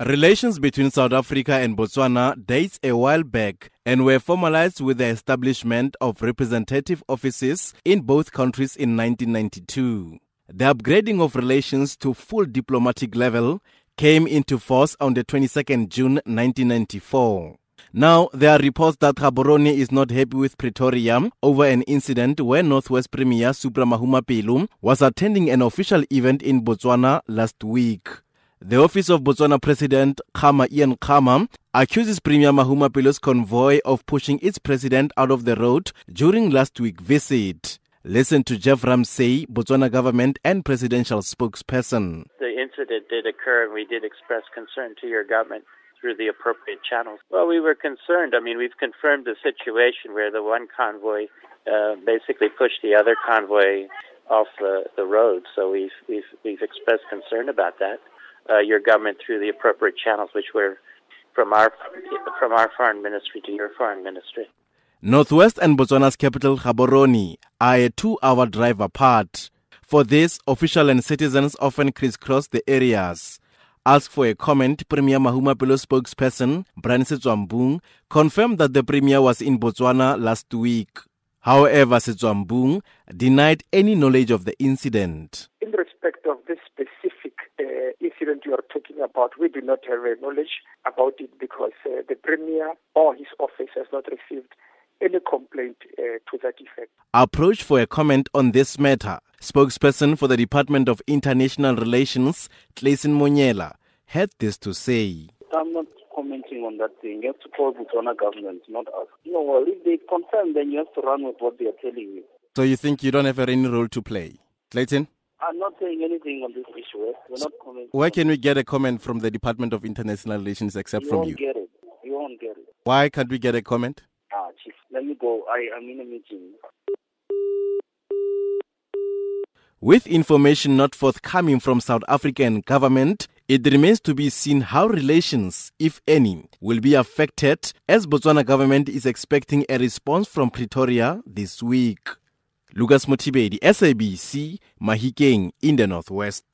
Relations between South Africa and Botswana dates a while back and were formalized with the establishment of representative offices in both countries in 1992. The upgrading of relations to full diplomatic level came into force on the 22nd June 1994. Now, there are reports that Gaborone is not happy with Pretoria over an incident where Northwest Premier Supra Mahumapelo was attending an official event in Botswana last week. The office of Botswana President Khama Ian Khama accuses Premier Mahumapelo's convoy of pushing its president out of the road during last week's visit. Listen to Jeff Ramsay, Botswana government and presidential spokesperson. The incident did occur and we did express concern to your government through the appropriate channels. Well, we were concerned. I mean, we've confirmed the situation where the one convoy uh, basically pushed the other convoy off the, the road. So we've, we've, we've expressed concern about that uh, your government through the appropriate channels, which were from our from our foreign ministry to your foreign ministry. Northwest and Botswana's capital, Gaborone, are a two-hour drive apart. For this, officials and citizens often crisscross the areas. Asked for a comment, Premier Mahumapelo spokesperson Brian Setswambung confirmed that the Premier was in Botswana last week. However, Setswambung denied any knowledge of the incident. In respect of this specific uh, incident you are talking about, we do not have a knowledge about it because uh, the Premier or his office has not received any complaint uh, to that effect. Approach for a comment on this matter. Spokesperson for the Department of International Relations, Clayson Monyela, had this to say. I'm not commenting on that thing. You have to call Botswana government, not us. No, well, if they confirm, then you have to run with what they are telling you. So you think you don't have any role to play? Clayton? I'm not saying anything on this issue. Eh? We're not commenting. Where can we get a comment from the Department of International Relations except you from you? get it. You won't get it. Why can't we get a comment? Ah, chief, let me go. I am in a meeting. With information not forthcoming from South African government, it remains to be seen how relations, if any, will be affected as Botswana government is expecting a response from Pretoria this week. Lucas Motibedi, SABC, Mahikeng in the Northwest.